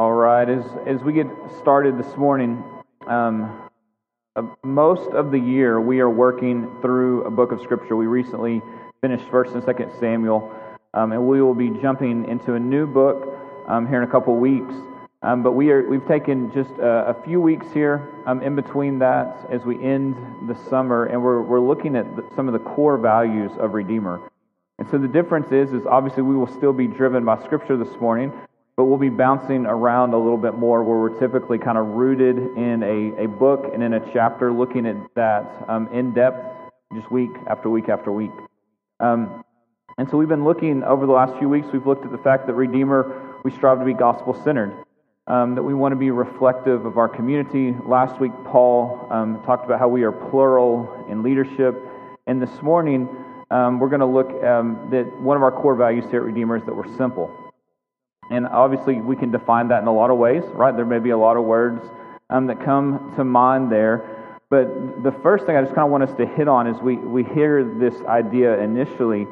All right, as, as we get started this morning, um, uh, most of the year we are working through a book of Scripture. We recently finished 1st and 2nd Samuel, um, and we will be jumping into a new book um, here in a couple weeks. Um, but we are, we've taken just a, a few weeks here um, in between that as we end the summer, and we're, we're looking at the, some of the core values of Redeemer. And so the difference is, is obviously we will still be driven by Scripture this morning, but we'll be bouncing around a little bit more where we're typically kind of rooted in a, a book and in a chapter, looking at that um, in depth just week after week after week. Um, and so we've been looking over the last few weeks, we've looked at the fact that Redeemer, we strive to be gospel centered, um, that we want to be reflective of our community. Last week, Paul um, talked about how we are plural in leadership. And this morning, um, we're going to look um, that one of our core values here at Redeemer is that we're simple. And obviously, we can define that in a lot of ways, right? There may be a lot of words um, that come to mind there. But the first thing I just kind of want us to hit on is we, we hear this idea initially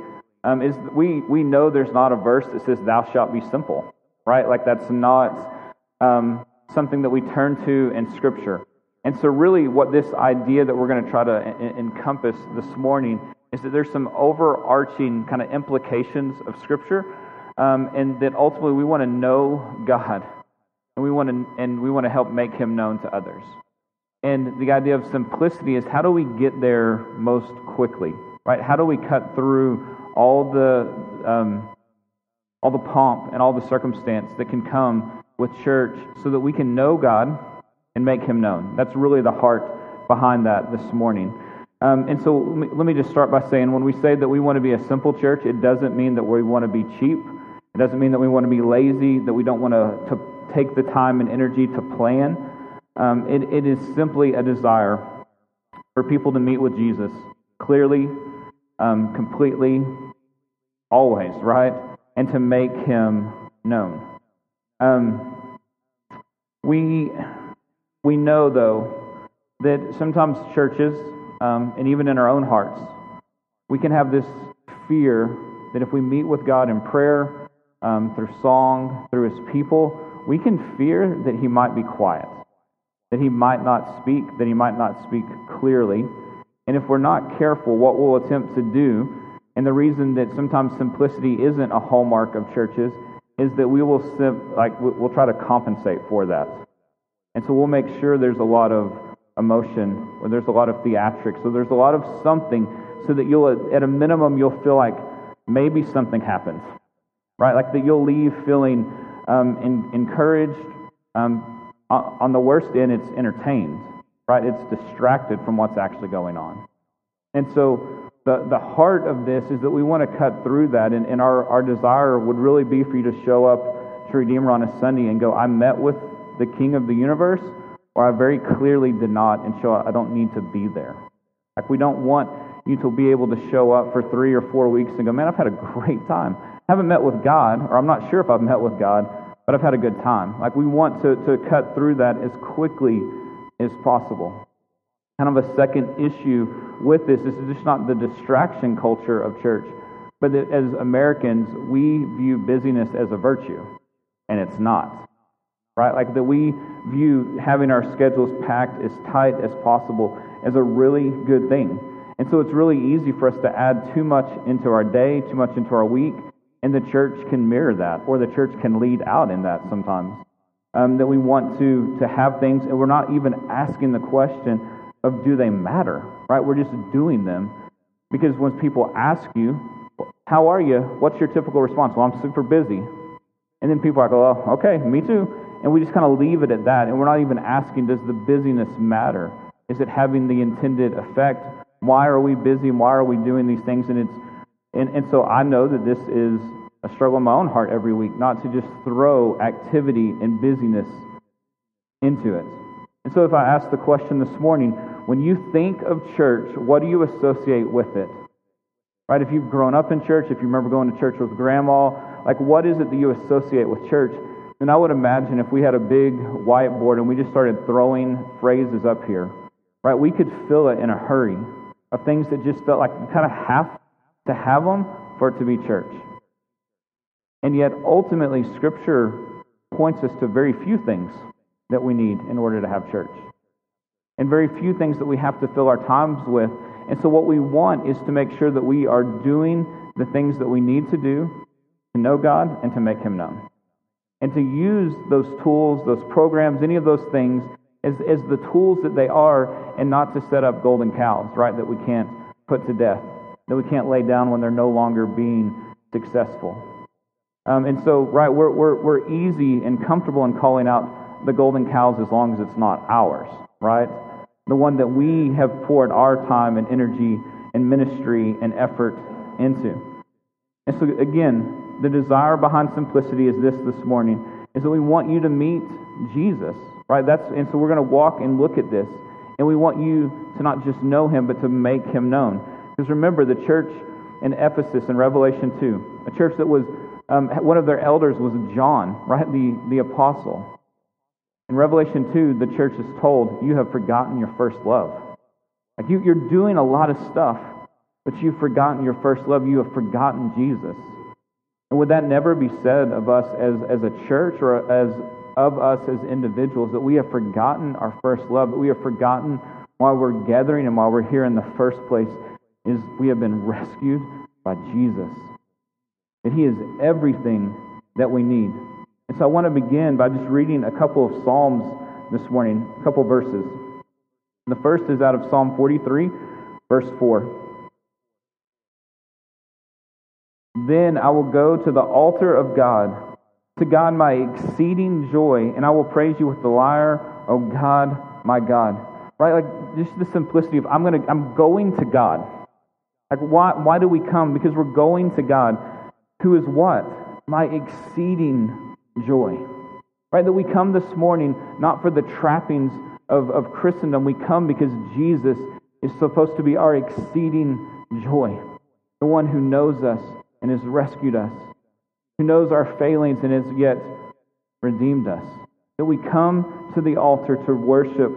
um, is we, we know there's not a verse that says, Thou shalt be simple, right? Like that's not um, something that we turn to in Scripture. And so, really, what this idea that we're going to try to encompass this morning is that there's some overarching kind of implications of Scripture um, and that ultimately we want to know God, and we want to and we want to help make Him known to others. And the idea of simplicity is how do we get there most quickly, right? How do we cut through all the um, all the pomp and all the circumstance that can come with church, so that we can know God and make Him known? That's really the heart behind that this morning. Um, and so let me, let me just start by saying when we say that we want to be a simple church, it doesn't mean that we want to be cheap it doesn't mean that we want to be lazy, that we don't want to, to take the time and energy to plan. Um, it, it is simply a desire for people to meet with Jesus clearly, um, completely, always, right? And to make him known. Um, we, we know, though, that sometimes churches, um, and even in our own hearts, we can have this fear that if we meet with God in prayer, um, through song, through his people, we can fear that he might be quiet, that he might not speak, that he might not speak clearly. And if we're not careful, what we'll attempt to do, and the reason that sometimes simplicity isn't a hallmark of churches, is that we will sim- like we'll try to compensate for that. And so we'll make sure there's a lot of emotion, or there's a lot of theatrics, so there's a lot of something, so that you'll, at a minimum, you'll feel like maybe something happened right? Like that you'll leave feeling um, in, encouraged. Um, on the worst end, it's entertained, right? It's distracted from what's actually going on. And so the, the heart of this is that we want to cut through that, and, and our, our desire would really be for you to show up to Redeemer on a Sunday and go, I met with the King of the universe, or I very clearly did not, and show I don't need to be there. Like, we don't want you to be able to show up for three or four weeks and go, man, I've had a great time haven't met with God, or I'm not sure if I've met with God, but I've had a good time. Like we want to, to cut through that as quickly as possible. Kind of a second issue with this, this is just not the distraction culture of church, but that as Americans, we view busyness as a virtue, and it's not. Right? Like that we view having our schedules packed as tight as possible as a really good thing. And so it's really easy for us to add too much into our day, too much into our week, and the church can mirror that, or the church can lead out in that sometimes. Um, that we want to, to have things, and we're not even asking the question of do they matter, right? We're just doing them. Because when people ask you, how are you? What's your typical response? Well, I'm super busy. And then people are like, oh, okay, me too. And we just kind of leave it at that. And we're not even asking, does the busyness matter? Is it having the intended effect? Why are we busy? Why are we doing these things? And it's and, and so I know that this is a struggle in my own heart every week, not to just throw activity and busyness into it. And so if I ask the question this morning, when you think of church, what do you associate with it? Right? If you've grown up in church, if you remember going to church with grandma, like what is it that you associate with church? And I would imagine if we had a big whiteboard and we just started throwing phrases up here, right, we could fill it in a hurry of things that just felt like you kind of have to have them for it to be church. And yet, ultimately, Scripture points us to very few things that we need in order to have church, and very few things that we have to fill our times with. And so, what we want is to make sure that we are doing the things that we need to do to know God and to make Him known. And to use those tools, those programs, any of those things as, as the tools that they are, and not to set up golden cows, right, that we can't put to death, that we can't lay down when they're no longer being successful. Um, and so, right, we're, we're, we're easy and comfortable in calling out the golden cows as long as it's not ours, right? The one that we have poured our time and energy and ministry and effort into. And so, again, the desire behind simplicity is this this morning is that we want you to meet Jesus, right? That's, and so we're going to walk and look at this. And we want you to not just know him, but to make him known. Because remember, the church in Ephesus in Revelation 2, a church that was, um, one of their elders was John, right? The, the apostle. In Revelation 2, the church is told, You have forgotten your first love. Like you, you're doing a lot of stuff, but you've forgotten your first love. You have forgotten Jesus. And would that never be said of us as, as a church or as of us as individuals that we have forgotten our first love, that we have forgotten why we're gathering and why we're here in the first place is we have been rescued by Jesus. That He is everything that we need. And so I want to begin by just reading a couple of Psalms this morning, a couple verses. The first is out of Psalm 43, verse 4. Then I will go to the altar of God to God my exceeding joy, and I will praise you with the lyre, O God, my God. Right? Like just the simplicity of I'm gonna I'm going to God. Like why why do we come? Because we're going to God, who is what? My exceeding joy. Right? That we come this morning not for the trappings of, of Christendom. We come because Jesus is supposed to be our exceeding joy. The one who knows us and has rescued us who knows our failings and has yet redeemed us. That we come to the altar to worship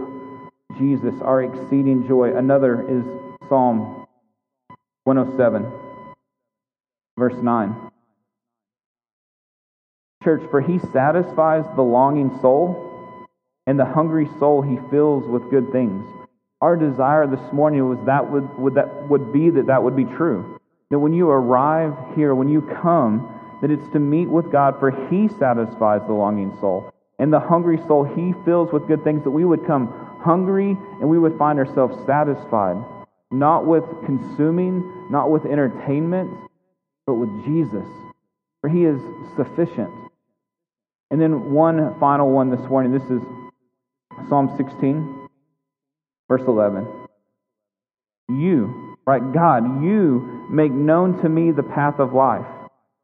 Jesus, our exceeding joy. Another is Psalm 107, verse 9. Church, for he satisfies the longing soul, and the hungry soul he fills with good things. Our desire this morning was that would, would that would be that that would be true. That when you arrive here, when you come, that it's to meet with God, for He satisfies the longing soul. And the hungry soul He fills with good things, that we would come hungry and we would find ourselves satisfied, not with consuming, not with entertainment, but with Jesus, for He is sufficient. And then one final one this morning. This is Psalm 16, verse 11. You, right, God, you make known to me the path of life.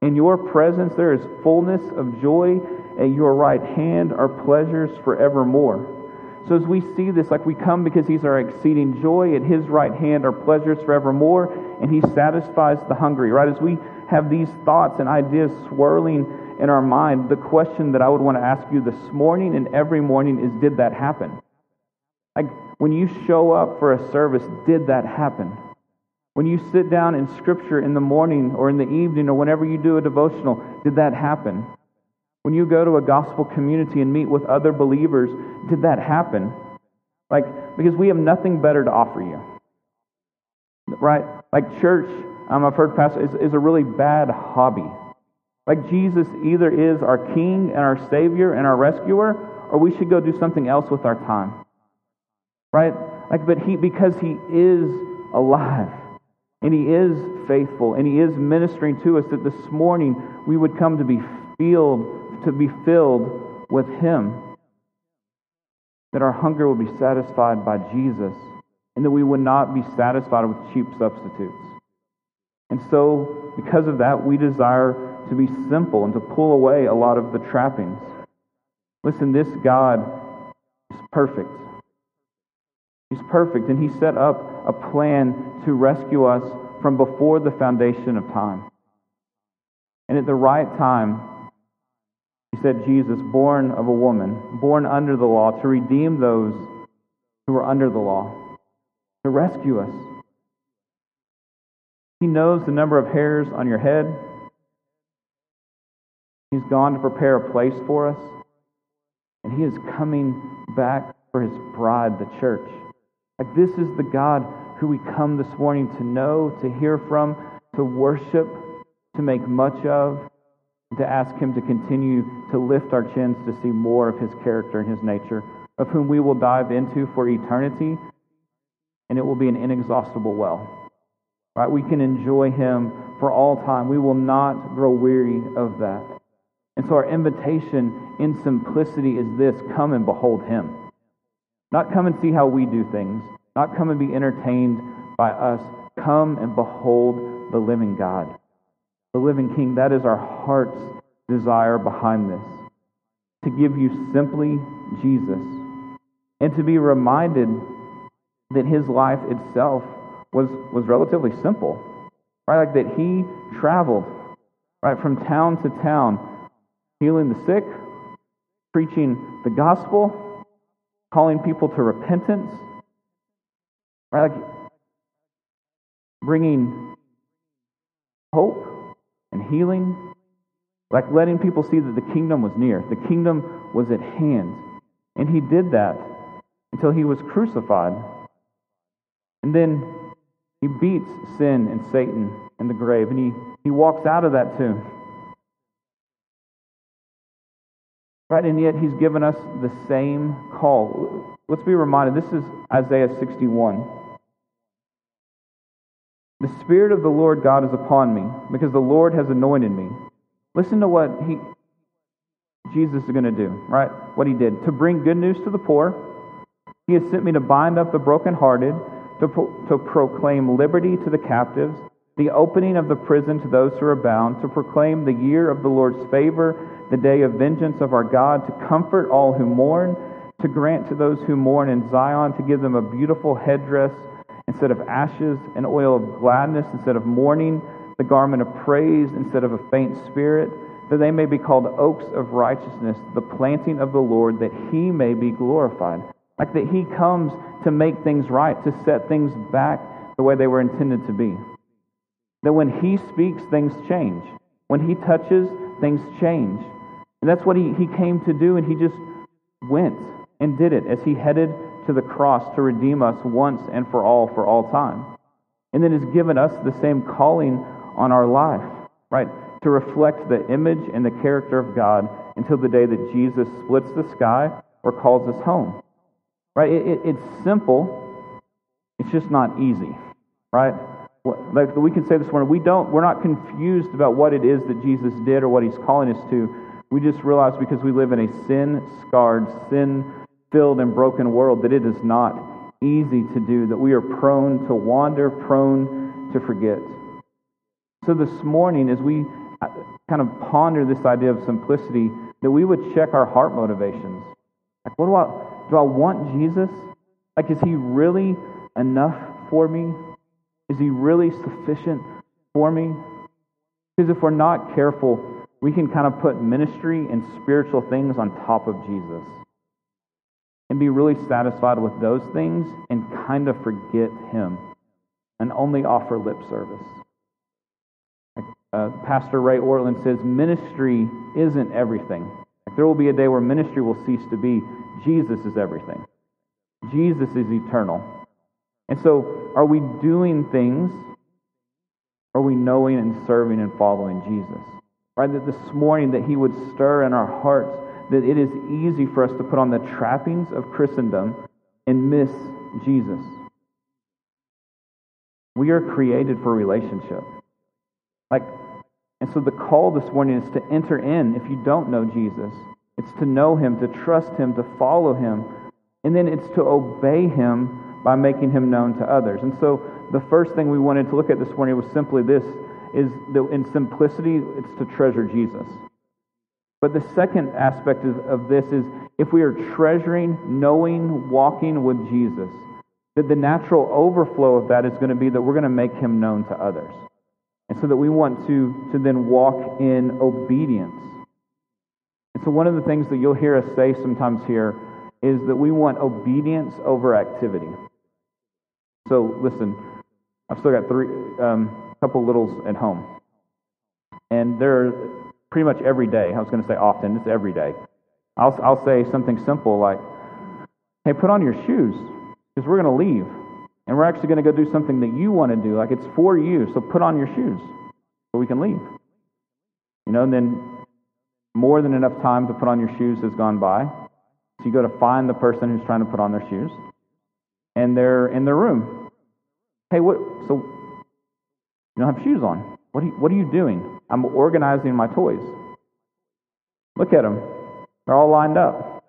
In your presence there is fullness of joy. At your right hand are pleasures forevermore. So as we see this, like we come because he's our exceeding joy, at his right hand are pleasures forevermore, and he satisfies the hungry, right? As we have these thoughts and ideas swirling in our mind, the question that I would want to ask you this morning and every morning is did that happen? Like when you show up for a service, did that happen? When you sit down in Scripture in the morning or in the evening or whenever you do a devotional, did that happen? When you go to a gospel community and meet with other believers, did that happen? Like, because we have nothing better to offer you. Right? Like, church, um, I've heard Pastor, is, is a really bad hobby. Like, Jesus either is our King and our Savior and our rescuer, or we should go do something else with our time. Right? Like, but He, because He is alive and He is faithful, and He is ministering to us that this morning we would come to be filled, to be filled with Him. That our hunger would be satisfied by Jesus, and that we would not be satisfied with cheap substitutes. And so, because of that, we desire to be simple and to pull away a lot of the trappings. Listen, this God is perfect. He's perfect, and He set up a plan to rescue us from before the foundation of time. And at the right time, He said, Jesus, born of a woman, born under the law, to redeem those who are under the law, to rescue us. He knows the number of hairs on your head. He's gone to prepare a place for us. And He is coming back for His bride, the church. Like, this is the God who we come this morning to know, to hear from, to worship, to make much of, to ask Him to continue to lift our chins to see more of His character and His nature, of whom we will dive into for eternity, and it will be an inexhaustible well. Right? We can enjoy Him for all time. We will not grow weary of that. And so our invitation in simplicity is this come and behold Him. Not come and see how we do things, not come and be entertained by us. Come and behold the living God the living King. That is our heart's desire behind this. To give you simply Jesus. And to be reminded that his life itself was, was relatively simple. Right? Like that he traveled right from town to town, healing the sick, preaching the gospel, calling people to repentance, right? Like bringing hope and healing, like letting people see that the kingdom was near, the kingdom was at hand. And he did that until he was crucified. And then he beats sin and Satan in the grave, and he, he walks out of that tomb. Right, and yet he's given us the same call. Let's be reminded this is Isaiah 61. The Spirit of the Lord God is upon me, because the Lord has anointed me. Listen to what he, Jesus is going to do, right? What he did. To bring good news to the poor. He has sent me to bind up the brokenhearted, to, to proclaim liberty to the captives, the opening of the prison to those who are bound, to proclaim the year of the Lord's favor, the day of vengeance of our God, to comfort all who mourn, to grant to those who mourn in Zion, to give them a beautiful headdress instead of ashes, an oil of gladness instead of mourning, the garment of praise instead of a faint spirit, that they may be called oaks of righteousness, the planting of the Lord, that he may be glorified. Like that he comes to make things right, to set things back the way they were intended to be. That when he speaks, things change. When he touches, things change. And that's what he, he came to do, and he just went and did it as he headed to the cross to redeem us once and for all for all time. And then has given us the same calling on our life, right? To reflect the image and the character of God until the day that Jesus splits the sky or calls us home. Right? It, it, it's simple. It's just not easy. Right? Like we can say this morning, we don't, we're not confused about what it is that Jesus did or what he's calling us to. We just realize because we live in a sin scarred, sin filled and broken world that it is not easy to do, that we are prone to wander, prone to forget. So this morning, as we uh, kind of ponder this idea of simplicity, that we would check our heart motivations. Like, what do I do? I want Jesus? Like, is he really enough for me? Is he really sufficient for me? Because if we're not careful, we can kind of put ministry and spiritual things on top of Jesus and be really satisfied with those things and kind of forget Him and only offer lip service. Uh, Pastor Ray Ortlund says ministry isn't everything. Like there will be a day where ministry will cease to be. Jesus is everything. Jesus is eternal. And so, are we doing things? Are we knowing and serving and following Jesus? Right? That this morning that He would stir in our hearts that it is easy for us to put on the trappings of Christendom and miss Jesus. We are created for relationship. Like, and so the call this morning is to enter in if you don't know Jesus. It's to know him, to trust him, to follow him. And then it's to obey him by making him known to others. And so the first thing we wanted to look at this morning was simply this is that in simplicity, it's to treasure Jesus. But the second aspect of, of this is if we are treasuring, knowing, walking with Jesus, that the natural overflow of that is going to be that we're going to make him known to others. And so that we want to, to then walk in obedience. And so one of the things that you'll hear us say sometimes here is that we want obedience over activity. So listen, I've still got three, um, couple littles at home. And they're pretty much every day. I was going to say often, it's every day. I'll, I'll say something simple like, hey, put on your shoes because we're going to leave. And we're actually going to go do something that you want to do. Like it's for you. So put on your shoes so we can leave. You know, and then more than enough time to put on your shoes has gone by. So you go to find the person who's trying to put on their shoes. And they're in their room. Hey, what? So you don't have shoes on. What are you, what are you doing? I'm organizing my toys. Look at them. They're all lined up.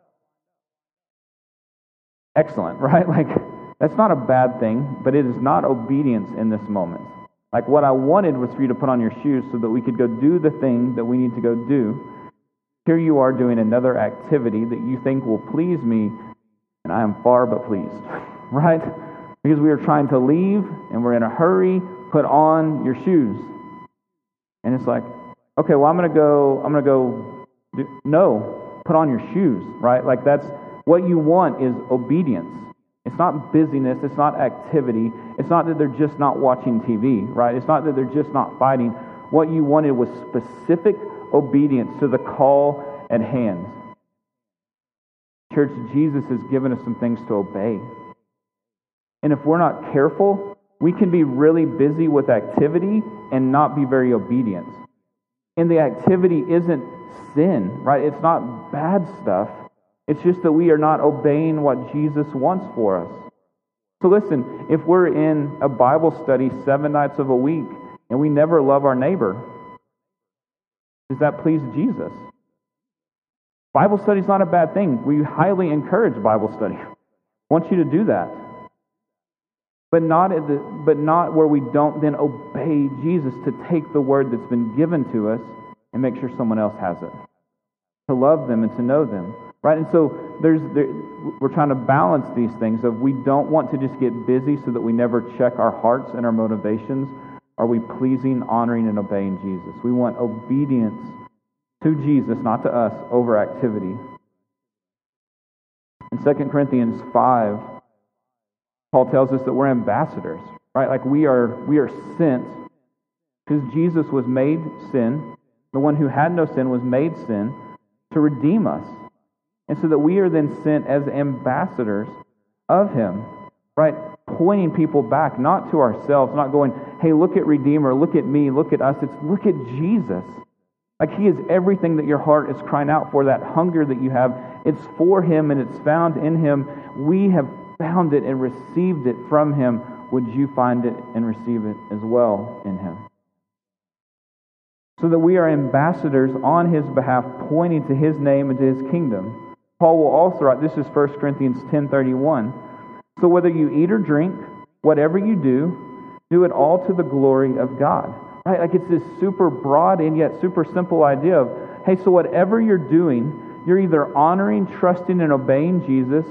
Excellent, right? Like, that's not a bad thing, but it is not obedience in this moment. Like, what I wanted was for you to put on your shoes so that we could go do the thing that we need to go do. Here you are doing another activity that you think will please me, and I am far but pleased, right? Because we are trying to leave and we're in a hurry, put on your shoes. And it's like, okay, well, I'm going to go, I'm going to go, do, no, put on your shoes, right? Like that's what you want is obedience. It's not busyness, it's not activity, it's not that they're just not watching TV, right? It's not that they're just not fighting. What you wanted was specific obedience to the call at hand. Church, Jesus has given us some things to obey. And if we're not careful, we can be really busy with activity and not be very obedient. And the activity isn't sin, right? It's not bad stuff. It's just that we are not obeying what Jesus wants for us. So listen, if we're in a Bible study seven nights of a week and we never love our neighbor, does that please Jesus? Bible study is not a bad thing. We highly encourage Bible study. I want you to do that but not, the, but not where we don't then obey Jesus to take the word that's been given to us and make sure someone else has it. To love them and to know them. Right? And so there's, there, we're trying to balance these things of we don't want to just get busy so that we never check our hearts and our motivations. Are we pleasing, honoring, and obeying Jesus? We want obedience to Jesus, not to us, over activity. In 2 Corinthians 5, Paul tells us that we're ambassadors, right? Like we are, we are sent because Jesus was made sin. The one who had no sin was made sin to redeem us. And so that we are then sent as ambassadors of him, right? Pointing people back, not to ourselves, not going, hey, look at Redeemer, look at me, look at us. It's look at Jesus. Like he is everything that your heart is crying out for, that hunger that you have. It's for him and it's found in him. We have found it and received it from him, would you find it and receive it as well in him? So that we are ambassadors on his behalf, pointing to his name and to his kingdom. Paul will also write, this is 1 Corinthians 10.31, So whether you eat or drink, whatever you do, do it all to the glory of God. Right? Like it's this super broad and yet super simple idea of, hey, so whatever you're doing, you're either honoring, trusting, and obeying Jesus,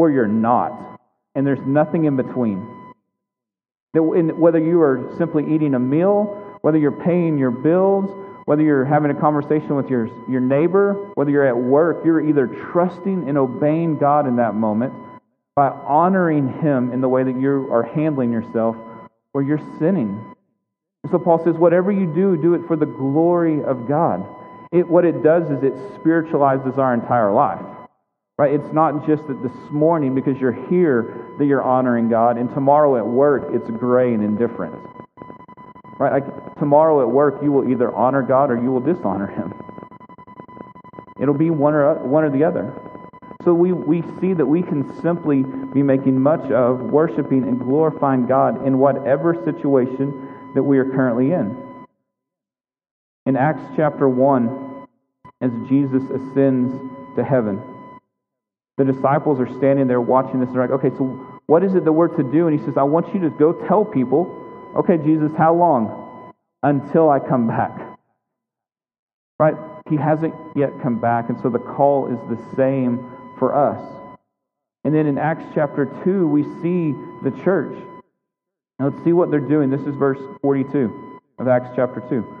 or you're not. And there's nothing in between. Whether you are simply eating a meal, whether you're paying your bills, whether you're having a conversation with your, your neighbor, whether you're at work, you're either trusting and obeying God in that moment by honoring Him in the way that you are handling yourself, or you're sinning. so Paul says, whatever you do, do it for the glory of God. It, what it does is it spiritualizes our entire life. Right? It's not just that this morning, because you're here, that you're honoring God, and tomorrow at work, it's gray and indifferent. Right? Like tomorrow at work, you will either honor God or you will dishonor Him. It'll be one or, one or the other. So we, we see that we can simply be making much of worshiping and glorifying God in whatever situation that we are currently in. In Acts chapter 1, as Jesus ascends to heaven, the disciples are standing there watching this. And They're like, okay, so what is it that we're to do? And he says, I want you to go tell people, okay, Jesus, how long? Until I come back. Right? He hasn't yet come back. And so the call is the same for us. And then in Acts chapter 2, we see the church. Now let's see what they're doing. This is verse 42 of Acts chapter 2.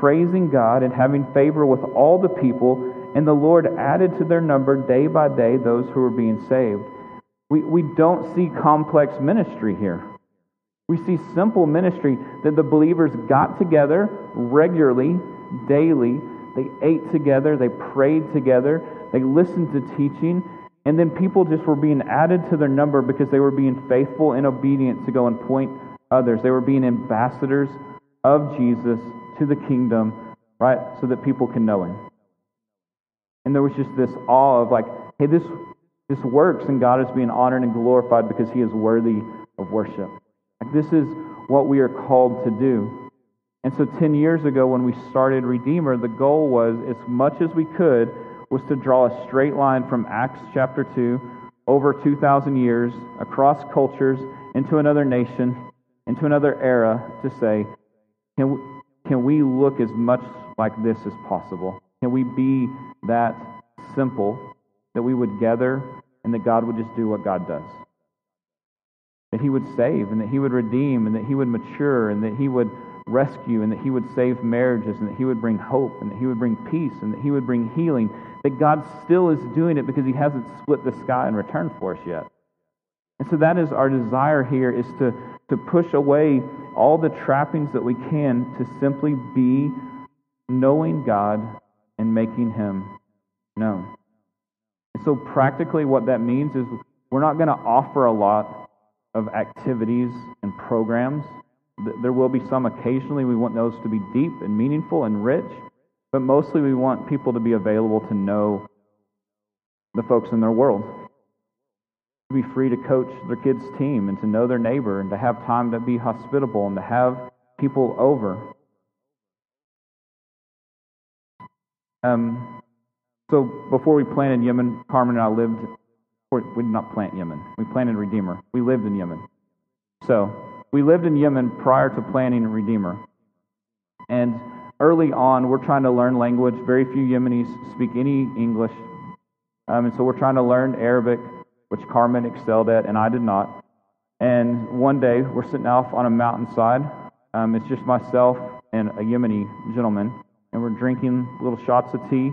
praising God and having favor with all the people. And the Lord added to their number day by day those who were being saved. We, we don't see complex ministry here. We see simple ministry that the believers got together regularly, daily. They ate together, they prayed together, they listened to teaching, and then people just were being added to their number because they were being faithful and obedient to go and point others. They were being ambassadors of Jesus to the kingdom, right, so that people can know him. And there was just this awe of like, hey, this this works and God is being honored and glorified because he is worthy of worship. Like this is what we are called to do. And so 10 years ago when we started Redeemer, the goal was as much as we could was to draw a straight line from Acts chapter 2 over 2,000 years across cultures into another nation, into another era to say, can we, can we look as much like this as possible? Can we be that simple that we would gather and that God would just do what God does? that he would save and that he would redeem and that he would mature and that he would rescue and that he would save marriages and that he would bring hope and that he would bring peace and that he would bring healing. That God still is doing it because he hasn't split the sky in return for us yet. And so that is our desire here is to, to push away all the trappings that we can to simply be knowing God and making him known. And so practically what that means is we're not going to offer a lot of activities and programs. There will be some occasionally. We want those to be deep and meaningful and rich, but mostly we want people to be available to know the folks in their world. Be free to coach their kids' team and to know their neighbor and to have time to be hospitable and to have people over. Um, so before we planted Yemen, Carmen and I lived we did not plant Yemen. We planted Redeemer. We lived in Yemen. So we lived in Yemen prior to planting Redeemer. And early on, we're trying to learn language. Very few Yemenis speak any English. Um, and so we're trying to learn Arabic, which Carmen excelled at, and I did not. And one day, we're sitting off on a mountainside. Um, it's just myself and a Yemeni gentleman, and we're drinking little shots of tea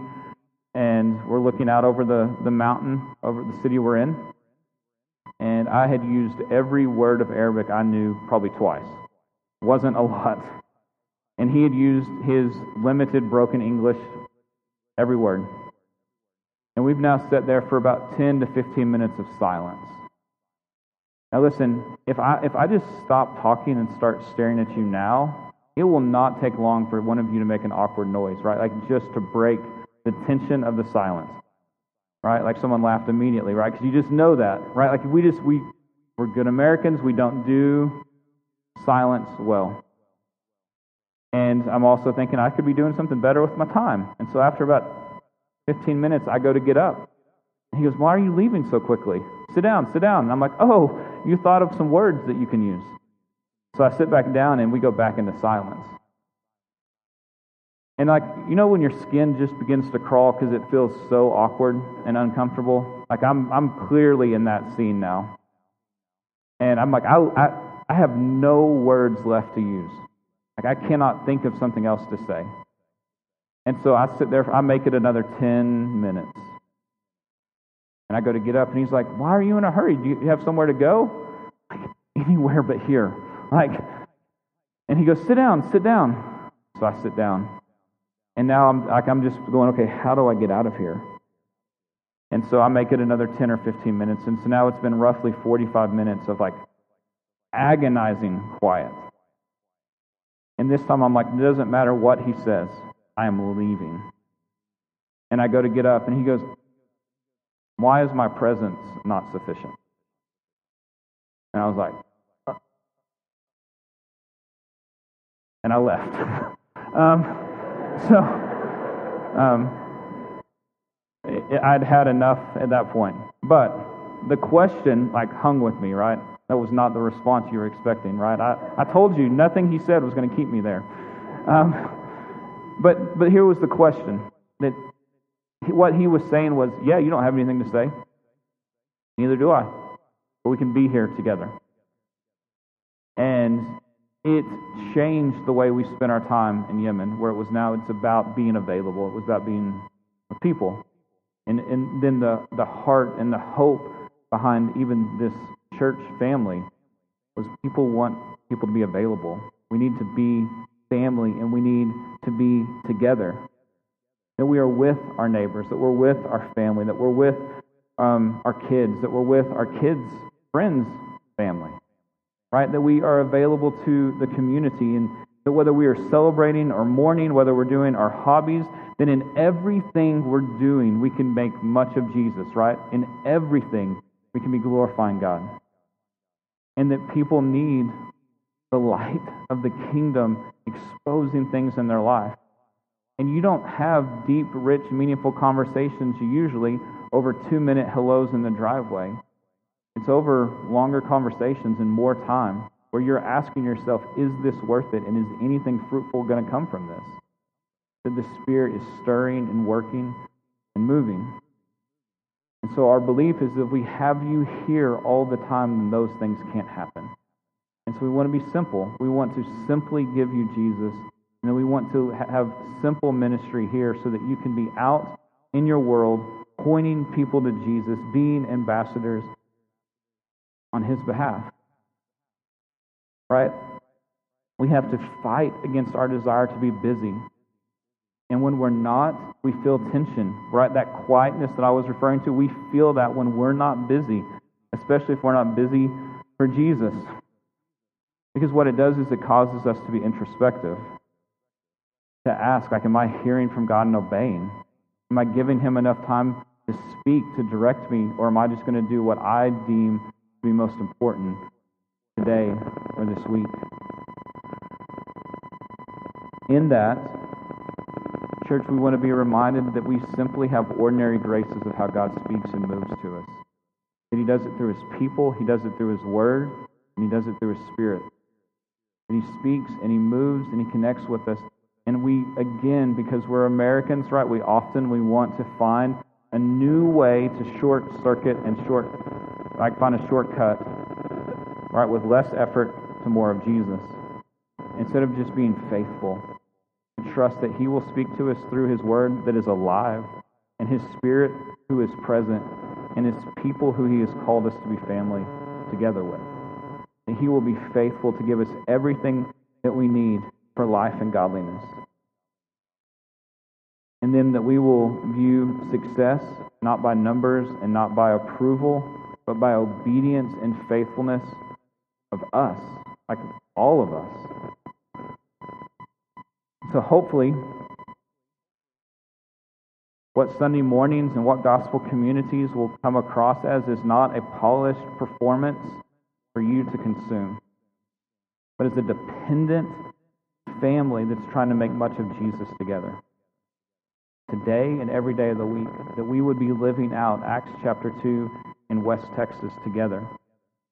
and we're looking out over the, the mountain, over the city we're in. And I had used every word of Arabic I knew probably twice. Wasn't a lot. And he had used his limited broken English every word. And we've now sat there for about 10 to 15 minutes of silence. Now, listen, if I, if I just stop talking and start staring at you now, it will not take long for one of you to make an awkward noise, right? Like just to break the tension of the silence, right? Like someone laughed immediately, right? Because you just know that, right? Like we just, we, we're good Americans. We don't do silence well. And I'm also thinking I could be doing something better with my time. And so after about 15 minutes, I go to get up. He goes, Why are you leaving so quickly? Sit down, sit down. And I'm like, Oh, you thought of some words that you can use. So I sit back down and we go back into silence. And like, you know when your skin just begins to crawl because it feels so awkward and uncomfortable? Like I'm I'm clearly in that scene now. And I'm like, I, I, I have no words left to use. Like I cannot think of something else to say. And so I sit there, I make it another 10 minutes. And I go to get up, and he's like, Why are you in a hurry? Do you have somewhere to go? Like, anywhere but here. Like, and he goes, Sit down, sit down. So I sit down. And now I'm like I'm just going, okay, how do I get out of here? And so I make it another 10 or 15 minutes. And so now it's been roughly 45 minutes of like agonizing quiet. And this time I'm like, it doesn't matter what he says, I am leaving. And I go to get up, and he goes, Why is my presence not sufficient? And I was like, uh. and I left. um, so um, I'd had enough at that point. But the question, like, hung with me, right? That was not the response you were expecting, right? I, I told you nothing he said was going to keep me there. Um, but, but here was the question that what he was saying was, yeah, you don't have anything to say. Neither do I. But we can be here together. And it changed the way we spent our time in Yemen, where it was now it's about being available. It was about being with people. And, and then the, the heart and the hope behind even this church family was people want people to be available. We need to be family and we need to be together. That we are with our neighbors, that we're with our family, that we're with um, our kids, that we're with our kids' friends' family, right? That we are available to the community and that whether we are celebrating or mourning, whether we're doing our hobbies, then in everything we're doing, we can make much of Jesus, right? In everything, we can be glorifying God. And that people need the light of the kingdom exposing things in their life. And you don't have deep, rich, meaningful conversations usually over two minute hellos in the driveway. It's over longer conversations and more time where you're asking yourself, is this worth it? And is anything fruitful going to come from this? That the Spirit is stirring and working and moving. And so our belief is that if we have you here all the time, then those things can't happen. And so we want to be simple. We want to simply give you Jesus. And then we want to have simple ministry here so that you can be out in your world pointing people to Jesus, being ambassadors on his behalf. Right? We have to fight against our desire to be busy. And when we're not, we feel tension, right? That quietness that I was referring to, we feel that when we're not busy, especially if we're not busy for Jesus. Because what it does is it causes us to be introspective, to ask, like, am I hearing from God and obeying? Am I giving Him enough time to speak, to direct me, or am I just going to do what I deem to be most important today or this week? In that, church, we want to be reminded that we simply have ordinary graces of how God speaks and moves to us. That He does it through His people, He does it through His Word, and He does it through His Spirit. He speaks and He moves and He connects with us. And we, again, because we're Americans, right, we often we want to find a new way to short circuit and short, like find a shortcut, right, with less effort to more of Jesus. Instead of just being faithful trust that He will speak to us through His Word that is alive, and His Spirit who is present, and His people who He has called us to be family together with. And He will be faithful to give us everything that we need for life and godliness. And then that we will view success not by numbers and not by approval, but by obedience and faithfulness of us, like all of us. So hopefully, what Sunday mornings and what gospel communities will come across as is not a polished performance for you to consume, but as a dependent family that's trying to make much of Jesus together. Today and every day of the week, that we would be living out Acts chapter 2 in West Texas together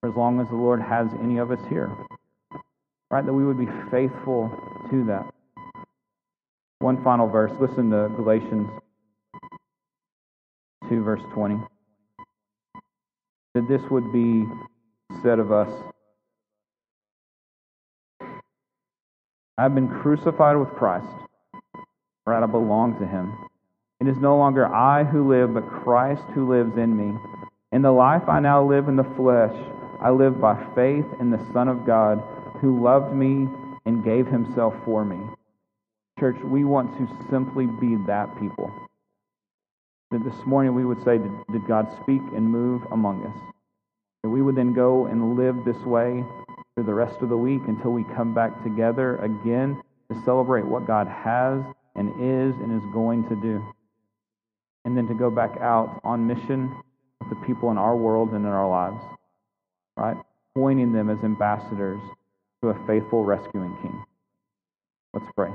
for as long as the Lord has any of us here. Right? That we would be faithful to that. One final verse. Listen to Galatians 2, verse 20. That this would be said of us I've been crucified with Christ, right? I belong to him. It is no longer I who live, but Christ who lives in me. In the life I now live in the flesh, I live by faith in the Son of God who loved me and gave himself for me. Church, we want to simply be that people. That this morning we would say, did God speak and move among us? We would then go and live this way through the rest of the week until we come back together again to celebrate what God has and is and is going to do. And then to go back out on mission with the people in our world and in our lives, right? Pointing them as ambassadors to a faithful rescuing king. Let's pray.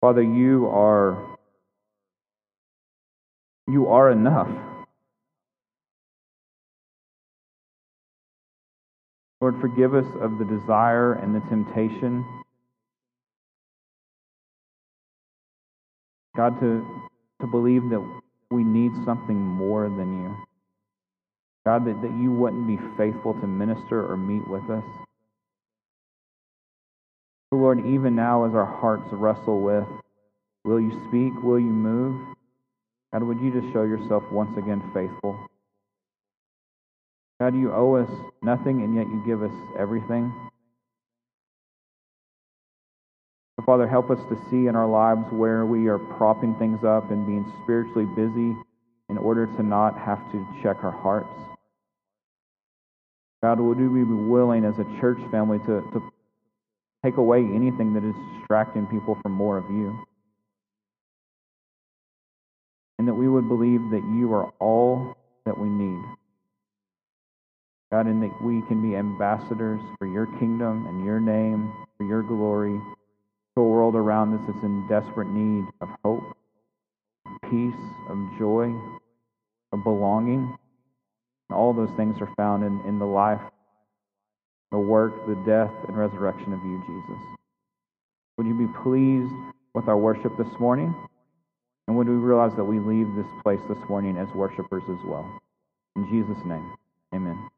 Father, you are you are enough. Lord, forgive us of the desire and the temptation, God, to, to believe that we need something more than you. God, that, that you wouldn't be faithful to minister or meet with us. Lord, even now as our hearts wrestle with, will you speak? Will you move? God, would you just show yourself once again faithful? God, you owe us nothing, and yet you give us everything. Father, help us to see in our lives where we are propping things up and being spiritually busy in order to not have to check our hearts. God, would we be willing as a church family to, to take away anything that is distracting people from more of you? And that we would believe that you are all that we need. God, and that we can be ambassadors for your kingdom and your name, for your glory, to a world around us that's in desperate need of hope, peace, of joy, of belonging. And all those things are found in, in the life, the work, the death, and resurrection of you, Jesus. Would you be pleased with our worship this morning? And would we realize that we leave this place this morning as worshipers as well? In Jesus' name, amen.